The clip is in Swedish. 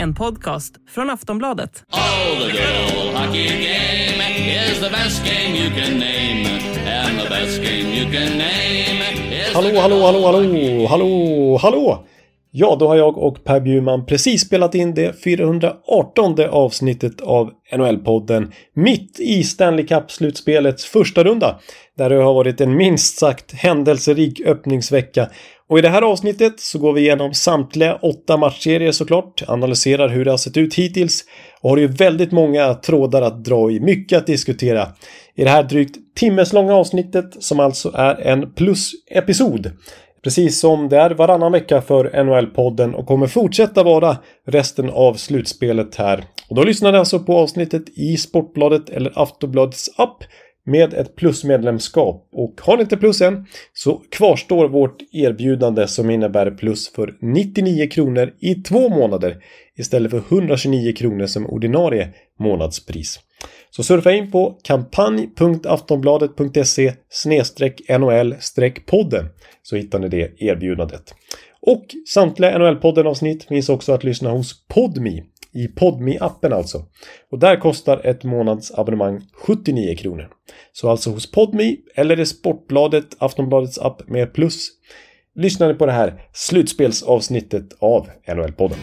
En podcast från Aftonbladet. Oh, the good old hockey game is the best game you can name. And the best game you can name is Hallå, hallå, hallå, hallå, hallå, hallå! Ja, då har jag och Per Bjurman precis spelat in det 418 avsnittet av NHL-podden mitt i Stanley Cup-slutspelets första runda. Där det har varit en minst sagt händelserik öppningsvecka. Och i det här avsnittet så går vi igenom samtliga åtta matchserier såklart, analyserar hur det har sett ut hittills och har ju väldigt många trådar att dra i, mycket att diskutera. I det här drygt timmeslånga avsnittet som alltså är en plus-episod. Precis som det är varannan vecka för NHL-podden och kommer fortsätta vara resten av slutspelet här. Och då lyssnar ni alltså på avsnittet i Sportbladet eller Aftonbladets app med ett plusmedlemskap. Och har ni inte plus än så kvarstår vårt erbjudande som innebär plus för 99 kronor i två månader istället för 129 kronor som ordinarie månadspris. Så surfa in på kampanj.aftonbladet.se nol podden så hittar ni det erbjudandet. Och samtliga NHL-podden avsnitt finns också att lyssna hos Podmi i podmi appen alltså. Och där kostar ett månadsabonnemang 79 kronor. Så alltså hos Podmi eller i Sportbladet, Aftonbladets app med plus. Lyssnar ni på det här slutspelsavsnittet av NHL-podden.